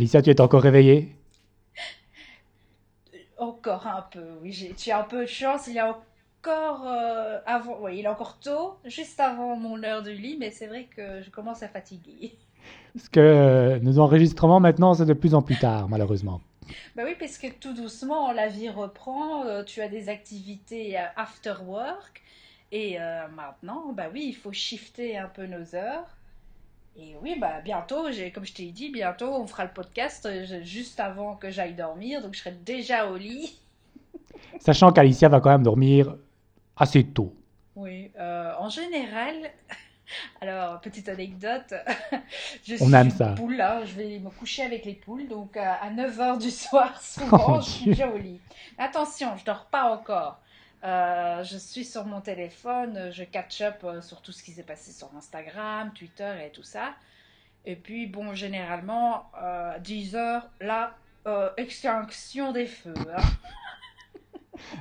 Alicia, tu es encore réveillée? Encore un peu, oui. Tu as un peu de chance. Il a encore euh, avant, oui, il est encore tôt, juste avant mon heure du lit, mais c'est vrai que je commence à fatiguer. Parce que euh, nos enregistrements maintenant, c'est de plus en plus tard, malheureusement. Bah oui, parce que tout doucement, la vie reprend. Euh, tu as des activités after work. Et maintenant, bah oui, il faut shifter un peu nos heures. Et oui, bah bientôt, comme je t'ai dit, bientôt on fera le podcast juste avant que j'aille dormir, donc je serai déjà au lit. Sachant qu'Alicia va quand même dormir assez tôt. Oui, euh, en général, alors petite anecdote, je suis On aime ça. poule, hein, je vais me coucher avec les poules, donc à 9h du soir, souvent, oh, je suis déjà au lit. Attention, je dors pas encore. Euh, je suis sur mon téléphone, je catch up euh, sur tout ce qui s'est passé sur Instagram, Twitter et tout ça. Et puis, bon, généralement, 10 heures, là, extinction des feux. Hein.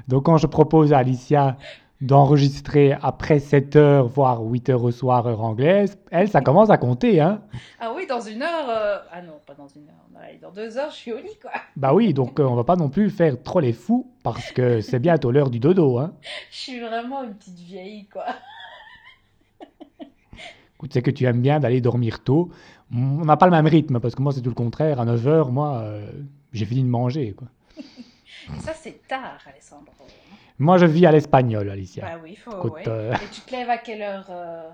Donc, quand je propose à Alicia d'enregistrer après 7 heures, voire 8 heures au soir, heure anglaise, elle, ça commence à compter, hein Ah oui, dans une heure... Euh, ah non, pas dans une heure. Dans deux heures, je suis au lit, quoi. Bah oui, donc euh, on va pas non plus faire trop les fous, parce que c'est bientôt l'heure du dodo, hein Je suis vraiment une petite vieille, quoi. Écoute, c'est que tu aimes bien d'aller dormir tôt. On n'a pas le même rythme, parce que moi, c'est tout le contraire. À 9 heures, moi, euh, j'ai fini de manger, quoi. Ça, c'est tard, Alessandro. Moi, je vis à l'espagnol, Alicia. Bah oui, faut. Euh, Et tu te lèves à quelle heure euh?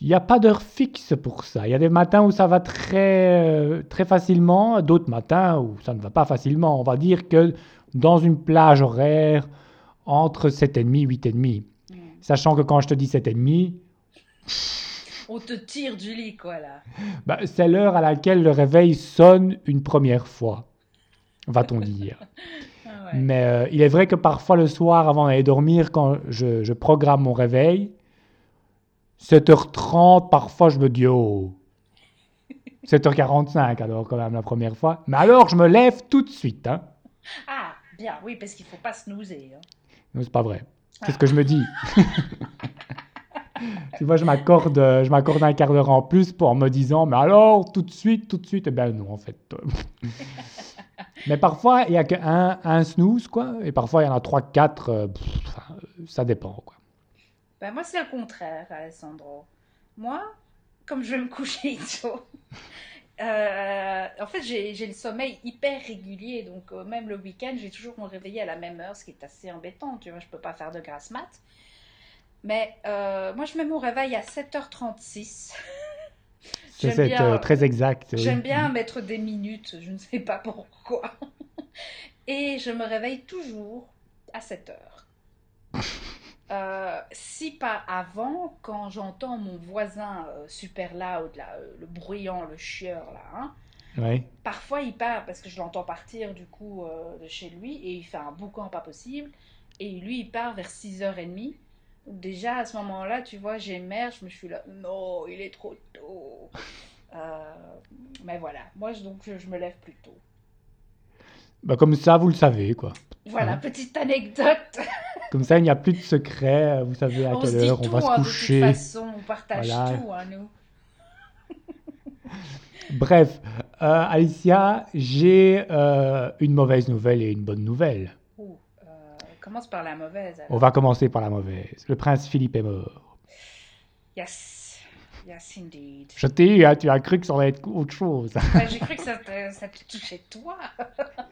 Il n'y a pas d'heure fixe pour ça. Il y a des matins où ça va très, euh, très facilement, d'autres matins où ça ne va pas facilement. On va dire que dans une plage horaire entre 7h30 et 8h30. Sachant que quand je te dis 7h30... On te tire du lit, quoi, là. Bah, c'est l'heure à laquelle le réveil sonne une première fois, va-t-on dire. Mais euh, il est vrai que parfois le soir, avant d'aller dormir, quand je, programme mon réveil, 7h30, parfois je me dis oh. 7h45 alors quand même la première fois. Mais alors je me lève tout de suite. Hein. Ah, bien, oui, parce qu'il ne faut pas snoozer. Hein. Non, c'est pas vrai. C'est ce que je me dis. tu vois, je m'accorde, je m'accorde un quart d'heure en plus pour me disant, mais alors, tout de suite, tout de suite, eh bien non, en fait. Mais parfois, il n'y a qu'un un snooze, quoi. Et parfois, il y en a trois, quatre. Euh, ça dépend, quoi. Ben, moi, c'est le contraire, Alessandro. Moi, comme je vais me coucher euh, en fait, j'ai le sommeil hyper régulier. Donc, euh, même le week-end, j'ai toujours mon réveiller à la même heure, ce qui est assez embêtant. Tu vois, je peux pas faire de grasse mat. Mais moi, je mets mon réveil à 7h36. C'est euh, très exact. J'aime bien mettre des minutes, je ne sais pas pourquoi. Et je me réveille toujours à 7 heures. Euh, si pas avant, quand j'entends mon voisin euh, super loud, là, le bruyant, le chieur, là, hein, parfois il part parce que je l'entends partir du coup de chez lui et il fait un boucan pas possible. Et lui, il part vers 6h30 déjà à ce moment-là, tu vois, j'émerge, je me suis là, non, il est trop tôt. Euh, mais voilà, moi donc je, me lève plus tôt. Bah, comme ça, vous le savez, quoi. Voilà, hein petite anecdote. comme ça, il n'y a plus de secret, vous savez à quelle heure on va se coucher. De toute façon, on partage tout, hein, nous. Bref, euh, Alicia, j'ai euh, une mauvaise nouvelle et une bonne nouvelle. Commence par la mauvaise. On va commencer par la mauvaise. Le prince Philippe est mort. Yes. Yes, indeed. Je t'ai eu, hein, tu as cru que ça allait être autre chose. J'ai cru que ça te, ça te touchait toi.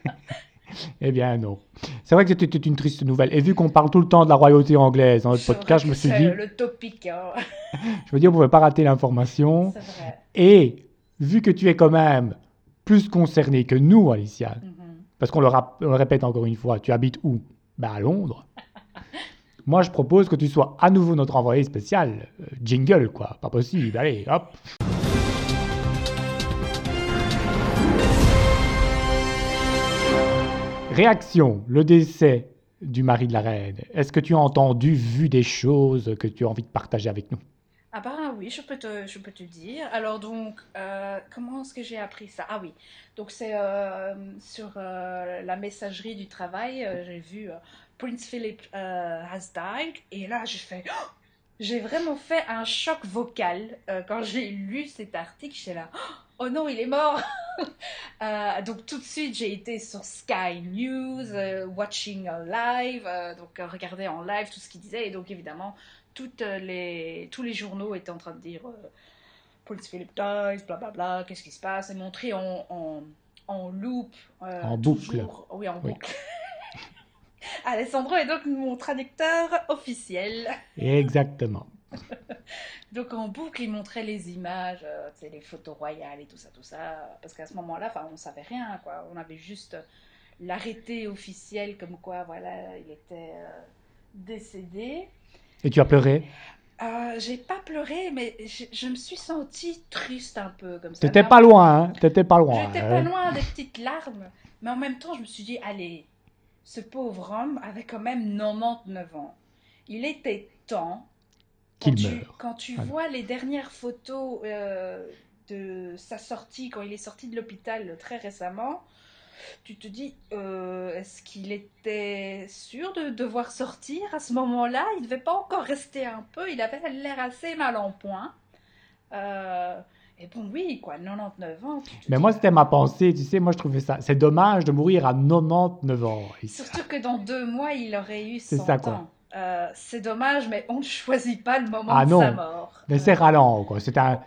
eh bien, non. C'est vrai que c'était une triste nouvelle. Et vu qu'on parle tout le temps de la royauté anglaise dans notre podcast, je me suis dit. le topic. Hein. je me dis, on ne pouvait pas rater l'information. C'est vrai. Et vu que tu es quand même plus concerné que nous, Alicia, mm-hmm. parce qu'on le, le, répète encore une fois, tu habites où? Bah à Londres. Moi, je propose que tu sois à nouveau notre envoyé spécial. Euh, jingle, quoi. Pas possible. Allez, hop. Réaction. Le décès du mari de la reine. Est-ce que tu as entendu, vu des choses que tu as envie de partager avec nous? Ah bah oui, je peux te, je peux te dire. Alors donc, euh, comment est-ce que j'ai appris ça? Ah oui, donc c'est euh, sur euh, la messagerie du travail, j'ai vu Prince Philip has died, et là j'ai fait, oh j'ai vraiment fait un choc vocal quand j'ai lu cet article. J'étais là, oh oh non, il est mort. Donc tout de suite, j'ai été sur Sky News, watching live, donc regarder en live tout ce qu'il disait. Et donc évidemment, toutes les, tous les journaux étaient en train de dire Prince Philip dies, blablabla, qu'est-ce qui se passe, et montré en, en, en loop. en boucle. Oui, en boucle. Alessandro est donc mon traducteur officiel. Exactement. Donc en boucle, il montrait les images, euh, les photos royales et tout ça, tout ça. Parce qu'à ce moment-là, on savait rien, quoi. On avait juste l'arrêté officiel comme quoi, voilà, il était euh, décédé. Et tu as pleuré? Euh, J'ai pas pleuré, mais je, me suis sentie triste un peu comme ça. T'étais pas loin, hein T'étais pas loin. J'étais pas loin des petites larmes, mais en même temps, je me suis dit, allez, ce pauvre homme avait quand même 99 ans. Il était temps qu'il meure. Quand tu vois les dernières photos euh, de sa sortie, quand il est sorti de l'hôpital très récemment, tu te dis, euh, est-ce qu'il était sûr de devoir sortir à ce moment-là? Il ne devait pas encore rester un peu, il avait l'air assez mal en point. Euh, et bon, oui, quoi, 99 ans. Mais moi, c'était ma pensée, tu sais, moi, je trouvais ça. C'est dommage de mourir à 99 ans. Surtout que dans deux mois, il aurait eu 100 ça, quoi. Euh, c'est dommage, mais on ne choisit pas le moment ah de sa mort. Mais c'est ralent, quoi.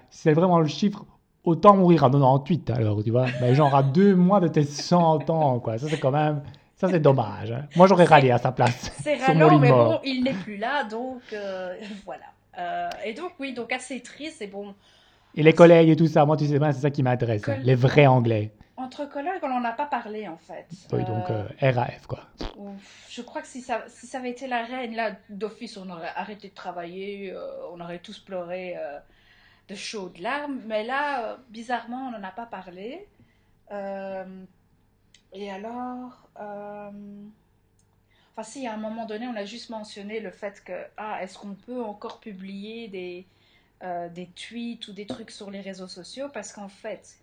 C'est vraiment le chiffre. Autant mourir à 98, alors, tu vois. Mais genre à deux mois de tes 100 ans, quoi. Ça, c'est quand même. Ça, c'est dommage. Hein. Moi, j'aurais râlé à sa place. C'est ralent, mais bon, il n'est plus là, donc euh, voilà. Euh, et donc, oui, donc assez triste, et bon. Et les collègues et tout ça, moi, tu sais bien, c'est ça qui m'intéresse. Hein. Les vrais Anglais. Entre collègues, on n'en a pas parlé, en fait. Oui, donc RAF, quoi. Je crois que si ça, si ça avait été la reine, là, d'office, on aurait arrêté de travailler, on aurait tous pleuré de chaudes larmes. Mais là, bizarrement, on n'en a pas parlé. et alors... Enfin, si, à un moment donné, on a juste mentionné le fait que, ah, est-ce qu'on peut encore publier des, des tweets ou des trucs sur les réseaux sociaux? Parce qu'en fait,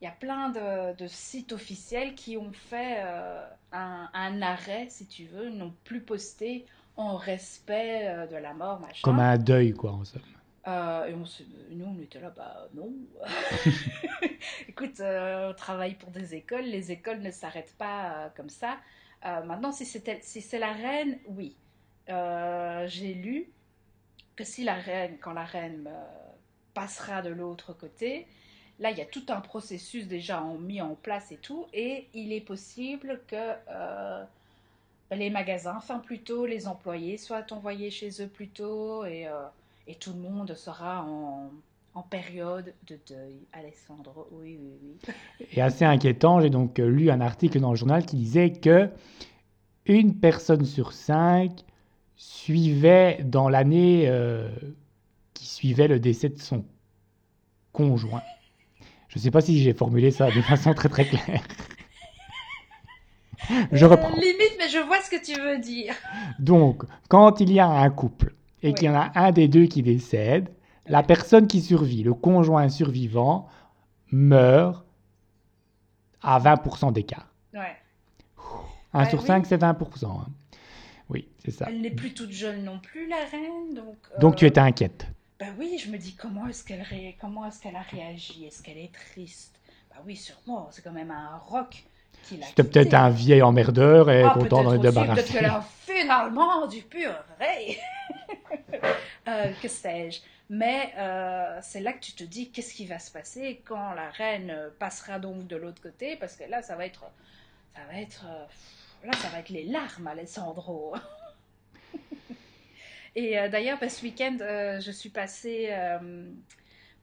il y a plein de, sites officiels qui ont fait euh, un, arrêt, si tu veux, n'ont plus posté en respect euh, de la mort, machin. Comme un deuil, quoi, en somme. Euh, et nous, on était là, bah non. Écoute, on travaille pour des écoles, les écoles ne s'arrêtent pas comme ça. maintenant, si, c'est la reine, oui. J'ai lu que si la reine, quand la reine passera de l'autre côté, Là, il y a tout un processus déjà mis en place et tout, et il est possible que euh, les magasins, enfin plutôt les employés, soient envoyés chez eux plus tôt, euh, et tout le monde sera en, en, période de deuil. Alessandro, oui, oui, oui. Et assez inquiétant, j'ai donc lu un article dans le journal qui disait que une personne sur cinq suivait dans l'année euh, qui suivait le décès de son conjoint. Je ne sais pas si j'ai formulé ça de façon très très claire. je euh, reprends. limite, mais je vois ce que tu veux dire. Donc, quand il y a un couple et qu'il y en a un des deux qui décède, la personne qui survit, le conjoint survivant, meurt à 20% d'écart. Ouais. 1 sur 5, c'est 20%. Hein. Oui, c'est ça. Elle n'est plus toute jeune non plus, la reine. Donc, donc tu euh, étais inquiète. Ben oui, je me dis comment est-ce qu'elle comment est-ce qu'elle a réagi? Est-ce qu'elle est triste? Ben oui, sûrement. C'est quand même un rock qui l'a. C'était peut-être un vieil emmerdeur et ah, content d'en être débarrassé. Peut-être qu'elle a finalement du pur vrai. euh, que sais-je Mais euh, c'est là que tu te dis qu'est-ce qui va se passer quand la reine passera donc de l'autre côté? Parce que là, ça va être, ça va être, euh, là, ça va être les larmes, Alessandro. Et euh, d'ailleurs, bah, ce week-end, je suis passée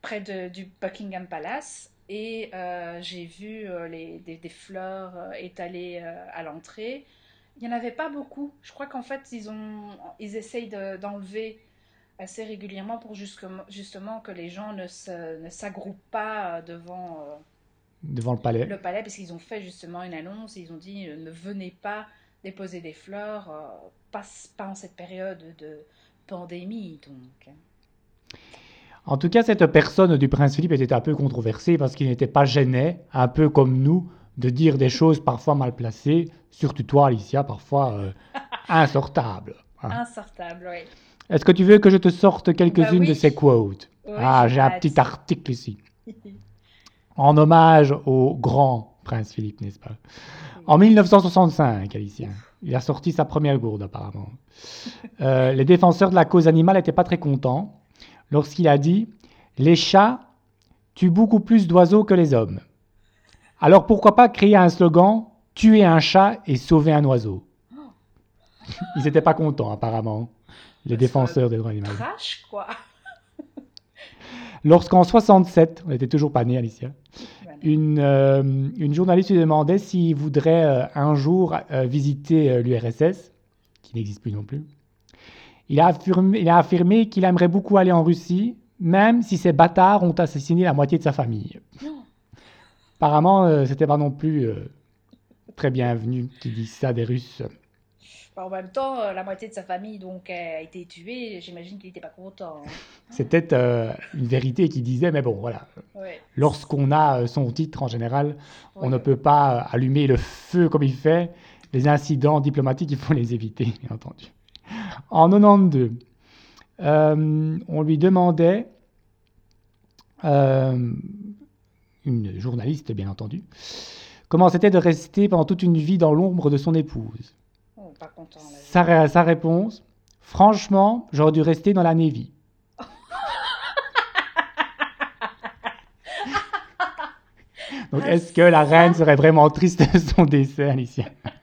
près du Buckingham Palace et j'ai vu les, des, fleurs étalées à l'entrée. Il n'y en avait pas beaucoup. Je crois qu'en fait, ils, ont, ils essayent d'enlever assez régulièrement pour justement, que les gens ne s'agroupent pas devant, devant le palais. Le palais, parce qu'ils ont fait justement une annonce. Ils ont dit ne venez pas déposer des fleurs, pas, pas en cette période de, pandémie, donc. En tout cas, cette personne du prince Philippe était un peu controversée parce qu'il n'était pas gêné, un peu comme nous, de dire des choses parfois mal placées, surtout toi, Alicia, parfois euh, insortables. Hein. Insortables, oui. Est-ce que tu veux que je te sorte quelques-unes bah de ces quotes? Ah, j'ai un petit article ici. en hommage au grand prince Philippe, n'est-ce pas? En 1965, Alicia. Il a sorti sa première gourde, apparemment. Euh, les défenseurs de la cause animale n'étaient pas très contents lorsqu'il a dit Les chats tuent beaucoup plus d'oiseaux que les hommes. Alors pourquoi pas créer un slogan Tuer un chat et sauver un oiseau Ils n'étaient pas contents, apparemment, les défenseurs des droits animaux. Trash, quoi Lorsqu'en 67, on n'était toujours pas né, Alicia, une, euh, une, journaliste lui demandait s'il voudrait euh, un jour euh, visiter l'URSS, qui n'existe plus non plus. Il a affirmé, il a affirmé qu'il aimerait beaucoup aller en Russie, même si ces bâtards ont assassiné la moitié de sa famille. Apparemment, c'était pas non plus très bienvenu qu'il dise ça des Russes. En même temps, euh, la moitié de sa famille donc a été tuée. J'imagine qu'il n'était pas content. Hein. C'était euh, une vérité qui disait, mais bon, voilà. Lorsqu'on a euh, son titre, en général, on ne peut pas allumer le feu comme il fait. Les incidents diplomatiques, il faut les éviter, bien entendu. En 92, on lui demandait, une journaliste, bien entendu, comment c'était de rester pendant toute une vie dans l'ombre de son épouse pas content. Sa, sa, réponse Franchement, j'aurais dû rester dans la Navy. Donc, est-ce que la reine serait vraiment triste de son décès, Alicia?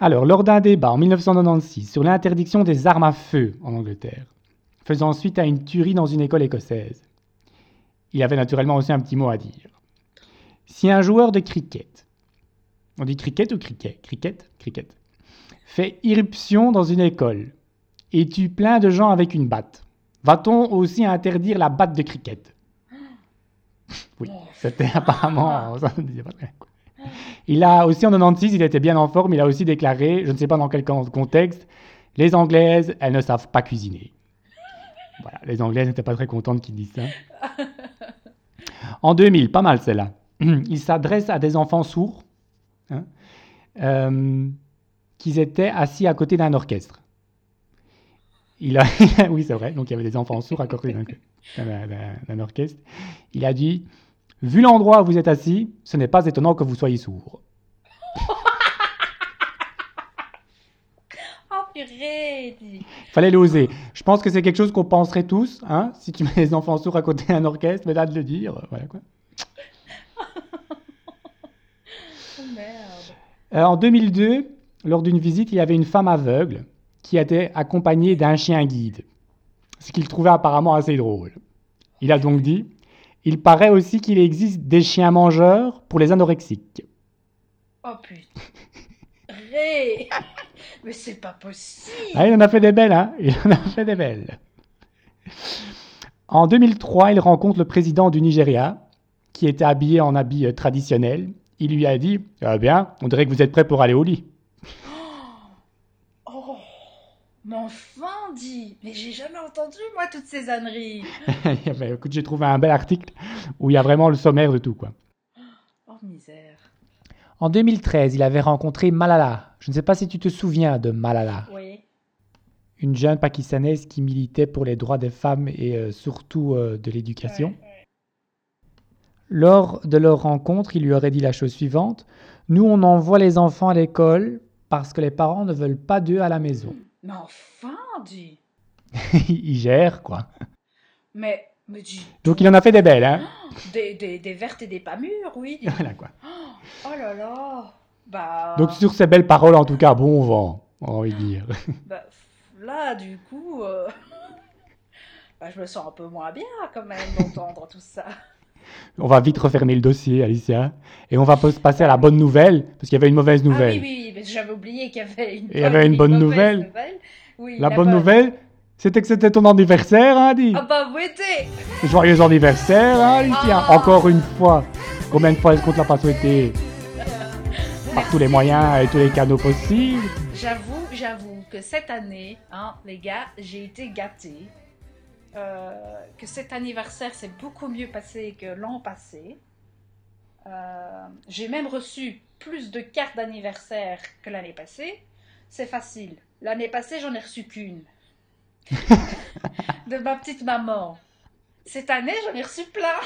Alors, lors d'un débat en 1996 sur l'interdiction des armes à feu en Angleterre, faisant suite à une tuerie dans une école écossaise, il avait naturellement aussi un petit mot à dire. Si un joueur de cricket on dit cricket ou cricket? Cricket Cricket. Fait irruption dans une école et tue plein de gens avec une batte? Va-t-on aussi interdire la batte de cricket? Oui, c'était apparemment. Il a aussi en 96, il était bien en forme, il a aussi déclaré, je ne sais pas dans quel contexte, les Anglaises, elles ne savent pas cuisiner. Voilà, les Anglaises n'étaient pas très contentes qu'il dise ça. En 2000, pas mal celle-là. Il s'adresse à des enfants sourds hein, euh, qu'ils étaient assis à côté d'un orchestre. Il a, oui, c'est vrai, donc il y avait des enfants sourds à côté d'un orchestre. Il a dit Vu l'endroit où vous êtes assis, ce n'est pas étonnant que vous soyez sourd. oh purée Fallait l'oser. Je pense que c'est quelque chose qu'on penserait tous, hein, si tu mets les enfants sourds à côté d'un orchestre, mais là de le dire, voilà quoi. Euh, en 2002, lors d'une visite, il y avait une femme aveugle qui était accompagnée d'un chien guide, ce qu'il trouvait apparemment assez drôle. Il a donc dit Il paraît aussi qu'il existe des chiens mangeurs pour les anorexiques. Oh putain Ré Mais c'est pas possible ah, Il en a fait des belles, hein Il en a fait des belles. En 2003, il rencontre le président du Nigeria, qui était habillé en habit euh, traditionnel, il lui a dit Ah bien, on dirait que vous êtes prêt pour aller au lit. Oh, mais enfin dit Mais j'ai jamais entendu, moi, toutes ces âneries Écoute, j'ai trouvé un bel article où il y a vraiment le sommaire de tout, quoi. Oh, misère. En 2013, il avait rencontré Malala. Je ne sais pas si tu te souviens de Malala. Oui. Une jeune pakistanaise qui militait pour les droits des femmes et euh, surtout euh, de l'éducation. Lors de leur rencontre, il lui aurait dit la chose suivante Nous, on envoie les enfants à l'école parce que les parents ne veulent pas d'eux à la maison. Mais enfin, dit Il gère, quoi. Mais, mais dis. Donc il en a fait des belles, hein des, des, des, vertes et des pas mûres, oui. Voilà, quoi. Oh là là Bah. Donc sur ces belles paroles, en tout cas, bon vent, on va envie de dire. Bah, là, du coup. Euh, bah, je me sens un peu moins bien, quand même, d'entendre tout ça on va vite refermer le dossier, Alicia, et on va passer à la bonne nouvelle, parce qu'il y avait une mauvaise nouvelle. Ah oui, oui, j'avais oublié qu'il y avait une, il y avait une, bonne nouvelle. la, bonne, nouvelle, c'était que c'était ton anniversaire, hein, dit. Ah bah oui, Joyeux anniversaire, hein, Alicia. Ah. Encore une fois. Combien de fois est-ce qu'on te l'a pas souhaité? Par tous les moyens et tous les canaux possibles. J'avoue, j'avoue que cette année, hein, les gars, j'ai été gâtée. Euh, que cet anniversaire s'est beaucoup mieux passé que l'an passé. Euh, j'ai même reçu plus de cartes d'anniversaire que l'année passée. C'est facile. L'année passée, j'en ai reçu qu'une. de ma petite maman. Cette année, j'en ai reçu plein.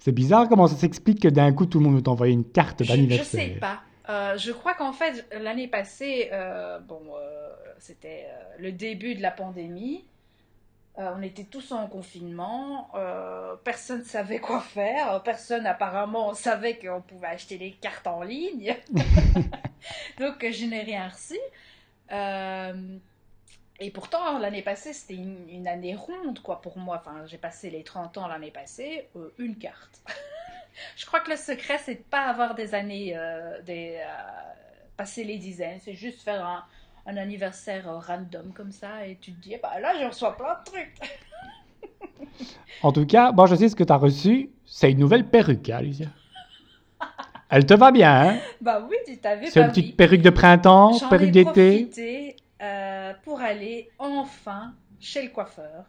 C'est bizarre comment ça s'explique que d'un coup tout le monde veut t'envoyer une carte d'anniversaire. Je, je sais pas. Euh, je crois qu'en fait, l'année passée, euh, bon, euh, c'était le début de la pandémie. on était tous en confinement. personne ne savait quoi faire. Personne apparemment savait qu'on pouvait acheter des cartes en ligne. Donc, je n'ai rien reçu. et pourtant, l'année passée, c'était une, une, année ronde, quoi, pour moi. Enfin, j'ai passé les 30 ans l'année passée, une carte. Je crois que le secret, c'est de pas avoir des années, euh, des, euh, passer les dizaines. C'est juste faire un, un anniversaire euh, random comme ça et tu te dis, bah là, je reçois plein de trucs. en tout cas, moi, je sais ce que tu as reçu. C'est une nouvelle perruque, hein, Alicia. Elle te va bien, hein? Bah oui, tu t'avais C'est une petite perruque de printemps, perruque d'été. J'en ai profité pour aller enfin chez le coiffeur.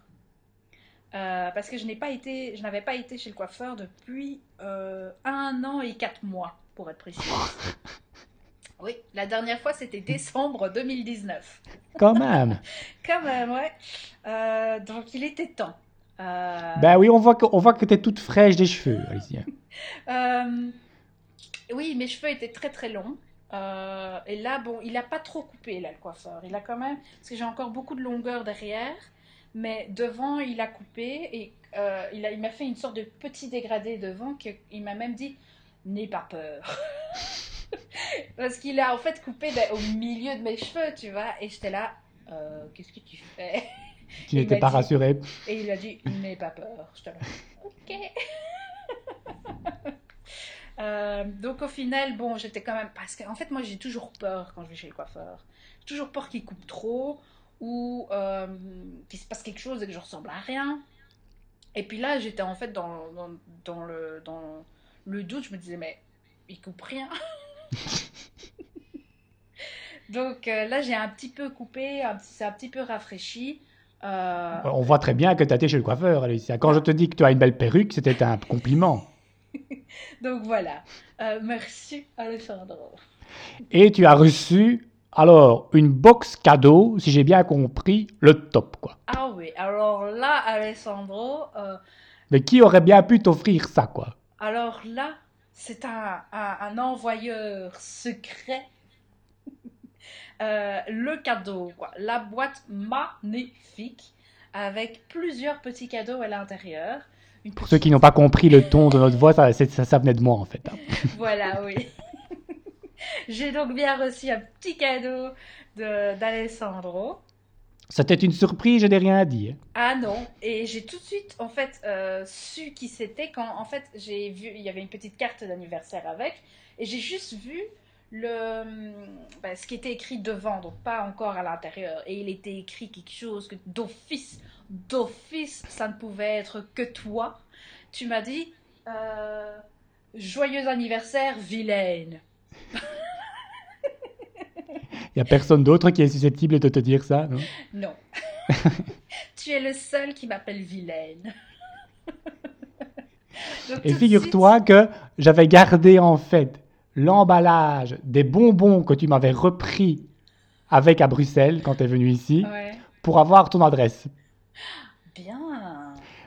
Euh, parce que je n'ai pas été, je n'avais pas été chez le coiffeur depuis euh, un an et quatre mois, pour être précis. Oui, la dernière fois c'était décembre 2019. Quand même. Quand même, ouais. Euh, donc il était temps. Ben oui, on voit que, on voit que tu es toute fraîche des cheveux, Alicia. oui, mes cheveux étaient très très longs. et là, bon, il n'a pas trop coupé, là, le coiffeur. Il a quand même, parce que j'ai encore beaucoup de longueur derrière. Mais devant, il a coupé et euh, il, m'a fait une sorte de petit dégradé devant qu'il m'a même dit N'aie pas peur. Parce qu'il a en fait coupé au milieu de mes cheveux, tu vois. Et j'étais là euh, Qu'est-ce que tu fais? Tu n'étais pas rassurée. Et il a dit N'aie pas peur. J'étais là Ok. Euh, donc au final, bon, j'étais quand même parce qu'en fait moi j'ai toujours peur quand je vais chez le coiffeur. J'ai toujours peur qu'il coupe trop ou euh, qu'il se passe quelque chose et que je ressemble à rien. Et puis là, j'étais en fait dans, dans, le, dans le doute, je me disais, mais il coupe rien. Donc euh, là, j'ai un petit peu coupé, c'est un petit peu rafraîchi. Euh, On voit très bien que tu as été chez le coiffeur, Alicia. Quand je te dis que tu as une belle perruque, c'était un compliment. Donc voilà. merci, Alessandro. Et tu as reçu alors, une box cadeau, si j'ai bien compris, le top, quoi. Ah oui, alors là, Alessandro... Euh, Mais qui aurait bien pu t'offrir ça, quoi? Alors là, c'est un, un, envoyeur secret. Euh, le cadeau, quoi. La boîte magnifique, avec plusieurs petits cadeaux à l'intérieur. Pour ceux qui n'ont pas compris le ton de notre voix, ça, ça, ça venait de moi, en fait. Hein. voilà, oui. J'ai donc bien reçu un petit cadeau d'Alessandro. C'était une surprise, je n'ai rien à dire. Ah non, et j'ai tout de suite en fait euh, su qui c'était quand en fait j'ai vu il y avait une petite carte d'anniversaire avec et j'ai juste vu le ben, ce qui était écrit devant donc pas encore à l'intérieur et il était écrit quelque chose que d'office d'office ça ne pouvait être que toi. Tu m'as dit euh, joyeux anniversaire vilaine. Il n'y a personne d'autre qui est susceptible de te dire ça, non? Non. tu es le seul qui m'appelle vilaine. Et figure-toi que j'avais gardé en fait l'emballage des bonbons que tu m'avais repris avec à Bruxelles quand tu es venu ici pour avoir ton adresse. Bien.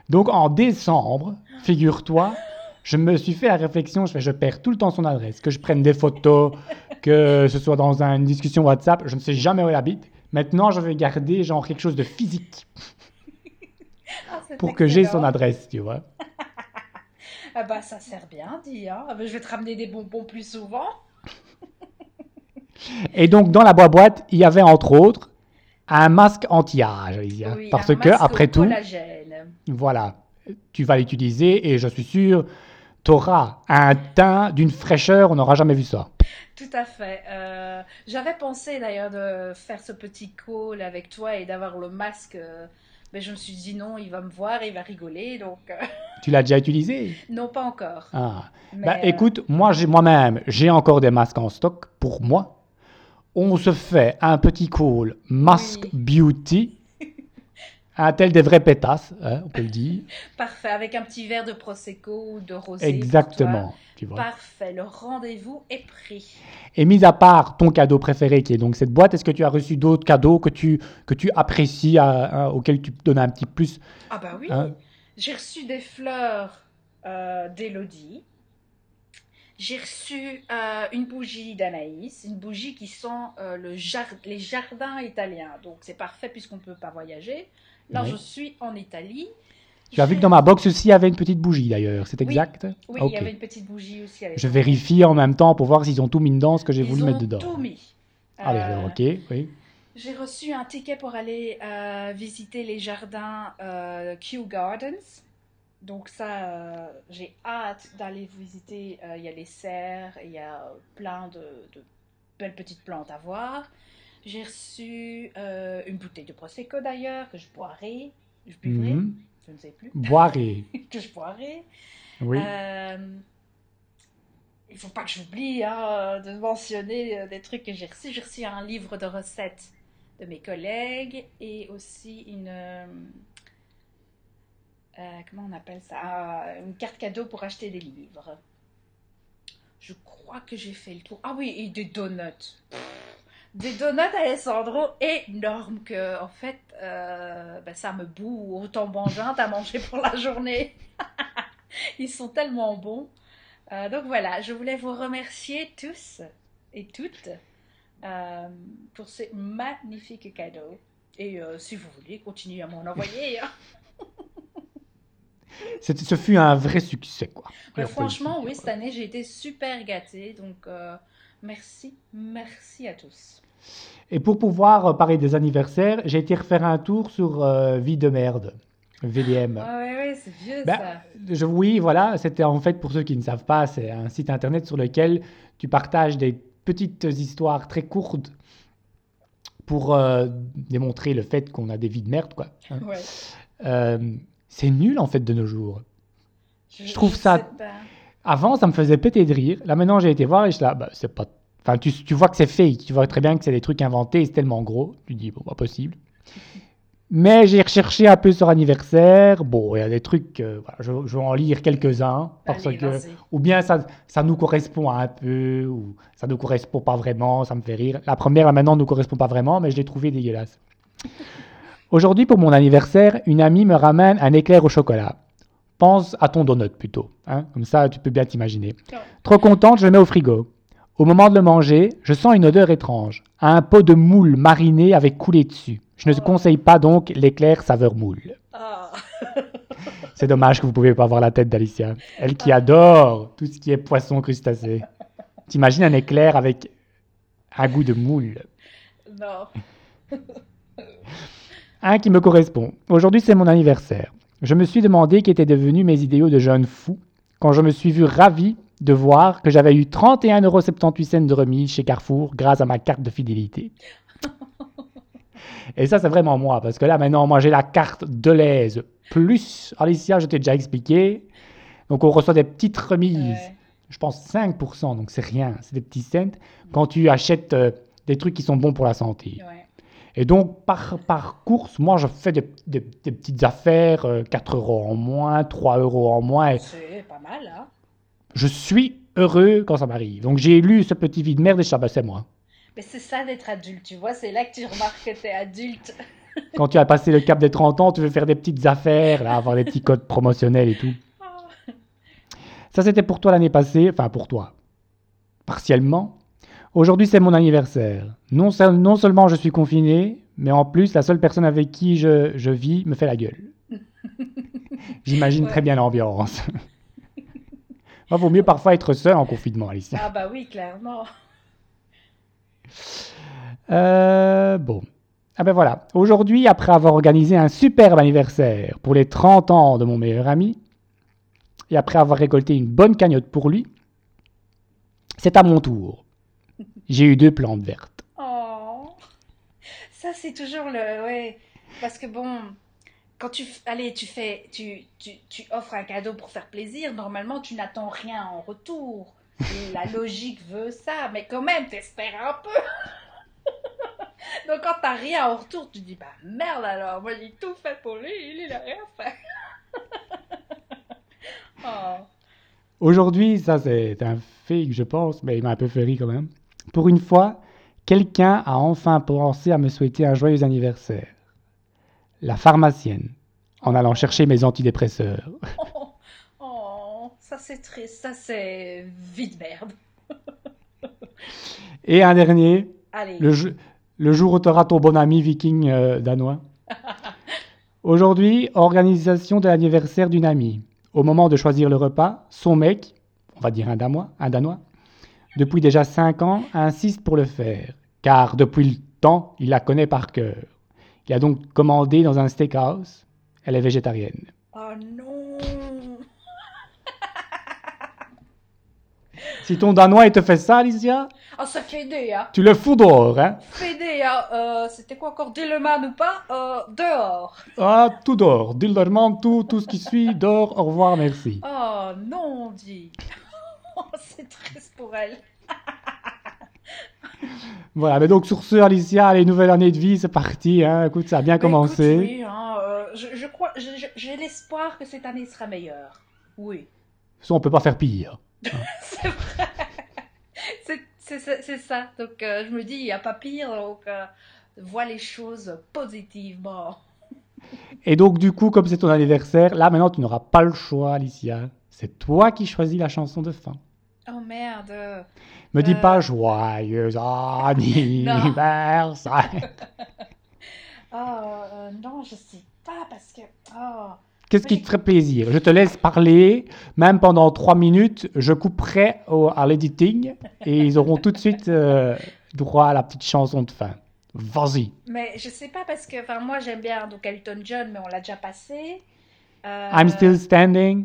Donc en décembre, figure-toi, je me suis fait la réflexion, je, fais, je perds tout le temps son adresse, que je prenne des photos, que ce soit dans une discussion WhatsApp, je ne sais jamais où elle habite. Maintenant, je vais garder genre quelque chose de physique ah, pour que j'ai son adresse, tu vois. ah bah ça sert bien, dit. Hein. Ah bah, je vais te ramener des bonbons plus souvent. Et donc dans la boîte, il y avait entre autres un masque anti-âge, oui, parce que après tout, voilà, tu vas l'utiliser et je suis sûr tu auras un teint d'une fraîcheur, on n'aura jamais vu ça. Tout à fait. Euh, j'avais pensé d'ailleurs de faire ce petit call avec toi et d'avoir le masque, euh, mais je me suis dit non, il va me voir, il va rigoler, donc. Euh. Tu l'as déjà utilisé? Non, pas encore. Ah. bah, écoute, moi j'ai moi-même, j'ai encore des masques en stock pour moi. On se fait un petit call masque beauty. Un tel des vrais pétasses, hein, on peut le dire. Parfait, avec un petit verre de Prosecco ou de rosé. Exactement. Tu vois. Parfait, le rendez-vous est pris. Et mis à part ton cadeau préféré qui est donc cette boîte, est-ce que tu as reçu d'autres cadeaux que tu, que tu apprécies, auxquels tu donnes un petit plus? Ah bah oui, hein? j'ai reçu des fleurs euh, d'Elodie. J'ai reçu euh, une bougie d'Anaïs, une bougie qui sent euh, le les jardins italiens. Donc c'est parfait puisqu'on ne peut pas voyager. Là, je suis en Italie. Tu as vu que dans ma box aussi, il y avait une petite bougie d'ailleurs, c'est exact Oui, il y avait une petite bougie aussi. je vérifie en même temps pour voir s'ils ont tout mis dedans ce que j'ai voulu mettre dedans. Ils ont tout mis. Allez, alors, ok, oui. J'ai reçu un ticket pour aller visiter les jardins Kew Gardens. Donc ça, euh, j'ai hâte d'aller visiter. Euh, il y a les serres, il y a plein de, belles petites plantes à voir. J'ai reçu euh, une bouteille de Prosecco d'ailleurs, que je boirai. Je buvrai, mhm. je ne sais plus. Boirai. que je boirai. Oui. il faut pas que j'oublie hein, de mentionner des trucs que j'ai reçus. J'ai reçu un livre de recettes de mes collègues et aussi une euh, comment on appelle ça? Ah, Une carte cadeau pour acheter des livres. Je crois que j'ai fait le tour. Ah oui, et des donuts. Des donuts Alessandro énormes que, en fait, euh, ben, ça me boue autant bangin à manger pour la journée. Ils sont tellement bons. Euh, donc voilà, je voulais vous remercier tous et toutes pour ces magnifiques cadeaux. Et si vous voulez, continuez à m'en envoyer. Hein. ce fut un vrai succès, quoi. franchement, oui, cette année, j'ai été super gâtée. Donc, euh, merci, merci à tous. Et pour pouvoir euh, parler des anniversaires, j'ai été refaire un tour sur euh, Vie de merde. VDM. Ah oui, oui, c'est vieux ben, ça. Je, oui, voilà, c'était en fait, pour ceux qui ne savent pas, c'est un site internet sur lequel tu partages des petites histoires très courtes pour démontrer le fait qu'on a des vies de merde, quoi. Hein. Ouais. C'est nul en fait de nos jours. Je, trouve ça. Avant, ça me faisait péter de rire. Là, maintenant, j'ai été voir et je suis là, bah, c'est pas. Enfin, tu, tu, vois que c'est fake. Tu vois très bien que c'est des trucs inventés. C'est tellement gros. Tu dis, bon, pas possible. Mais j'ai recherché un peu sur anniversaire. Bon, il y a des trucs, euh, je, je, vais en lire quelques-uns. Parce que, ou bien ça, ça nous correspond un peu, ou ça ne nous correspond pas vraiment, ça me fait rire. La première, là maintenant, ne nous correspond pas vraiment, mais je l'ai trouvé dégueulasse. Aujourd'hui, pour mon anniversaire, une amie me ramène un éclair au chocolat. Pense à ton donut plutôt. Hein Comme ça, tu peux bien t'imaginer. Trop contente, je le mets au frigo. Au moment de le manger, je sens une odeur étrange. Un pot de moule mariné avec coulé dessus. Je ne oh. conseille pas donc l'éclair saveur moule. Ah. C'est dommage que vous ne pouvez pas voir la tête d'Alicia. Elle qui adore tout ce qui est poisson crustacé. T'imagines un éclair avec un goût de moule Non. Un qui me correspond. Aujourd'hui, c'est mon anniversaire. Je me suis demandé qui étaient devenus mes idéaux de jeune fou quand je me suis vu ravi de voir que j'avais eu 31,78€ de remise chez Carrefour grâce à ma carte de fidélité. Et ça, c'est vraiment moi, parce que là, maintenant, moi, j'ai la carte de l'aise plus. Alicia, je t'ai déjà expliqué. Donc, on reçoit des petites remises. Je pense 5%, donc c'est rien, c'est des petits cents. Quand tu achètes euh, des trucs qui sont bons pour la santé. Et donc, par, par course, moi, je fais des, des, petites affaires, 4 euh, euros en moins, 3 euros en moins. C'est pas mal, hein Je suis heureux quand ça m'arrive. Donc, j'ai lu ce petit vide de merde et je bah, c'est moi. Mais c'est ça d'être adulte, tu vois, c'est là que tu remarques que tu es adulte. quand tu as passé le cap des 30 ans, tu veux faire des petites affaires, là, avoir des petits codes promotionnels et tout. Oh. Ça, c'était pour toi l'année passée, enfin pour toi, partiellement. Aujourd'hui, c'est mon anniversaire. Non, non, seulement je suis confiné, mais en plus, la seule personne avec qui je, je vis me fait la gueule. J'imagine très bien l'ambiance. Il vaut mieux parfois être seul en confinement, Alicia. Ah bah oui, clairement. Euh, bon. Ah ben voilà. Aujourd'hui, après avoir organisé un superbe anniversaire pour les 30 ans de mon meilleur ami, et après avoir récolté une bonne cagnotte pour lui, c'est à mon tour j'ai eu deux plantes vertes. Oh, ça c'est toujours le, ouais, parce que bon, quand tu, allez, tu fais, tu, tu, tu offres un cadeau pour faire plaisir, normalement tu n'attends rien en retour. la logique veut ça, mais quand même, t'espères un peu. Donc quand t'as rien en retour, tu dis bah merde alors, moi j'ai tout fait pour lui, il a rien fait. oh. Aujourd'hui, ça c'est un fake je pense, mais il m'a un peu fait rire quand même. Pour une fois, quelqu'un a enfin pensé à me souhaiter un joyeux anniversaire. La pharmacienne, en allant chercher mes antidépresseurs. Oh, oh, ça c'est triste, ça c'est vite merde. Et un dernier, Allez. le, jour où tu auras ton bon ami viking euh, danois. Aujourd'hui, organisation de l'anniversaire d'une amie. Au moment de choisir le repas, son mec, on va dire un danois, un danois, depuis déjà 5 ans, insiste pour le faire, car depuis le temps, il la connaît par cœur. Il a donc commandé dans un steakhouse. Elle est végétarienne. Oh non. Si ton danois il te fait ça, Alicia, Oh, ça fait des, hein. tu le fous dehors, hein? Fait des, hein. Euh, C'était quoi encore? Dilleman ou pas? Euh, Dehors. Ah, tout dehors. Dillerman, tout, tout ce qui suit, dehors, au revoir, merci. Oh non, dit. C'est triste pour elle. Voilà, mais donc sur ce, Alicia, allez, nouvelle année de vie, c'est parti. Hein. Écoute, ça a bien commencé. écoute, oui, hein, euh, je, je crois, j'ai l'espoir que cette année sera meilleure. Oui. Ça, on peut pas faire pire. C'est vrai. C'est ça. Donc euh, je me dis, il n'y a pas pire. Donc euh, vois les choses positivement. Et donc, du coup, comme c'est ton anniversaire, là, maintenant, tu n'auras pas le choix, Alicia. C'est toi qui choisis la chanson de fin. Oh merde. Me dis Euh. pas joyeux anniversaire. Oh euh, non, je sais pas parce que. Oh. Qu'est-ce qui te ferait plaisir? Je te laisse parler, même pendant trois minutes. Je couperai au- à l'editing et ils auront tout de suite euh, droit à la petite chanson de fin. Vas-y. Mais je sais pas parce que, enfin, moi j'aime bien donc Elton John, mais on l'a déjà passé. Euh, I'm still standing.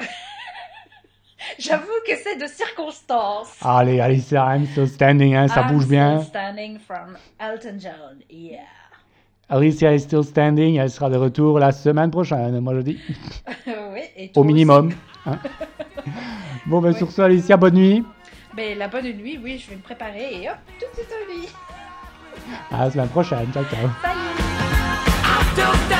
J'avoue que c'est de circonstances. Allez, Alicia, I'm still standing, hein, ça I'm bouge bien. still standing from Elton John. Yeah. Alicia is still standing, elle sera de retour la semaine prochaine, moi je dis, oui, et toi au minimum. aussi. hein. Bon, ben Oui. sur ce, Alicia, bonne nuit. Mais la bonne nuit, oui, je vais me préparer et hop, tout de suite au lit. À la semaine prochaine, ciao, ciao. Salut.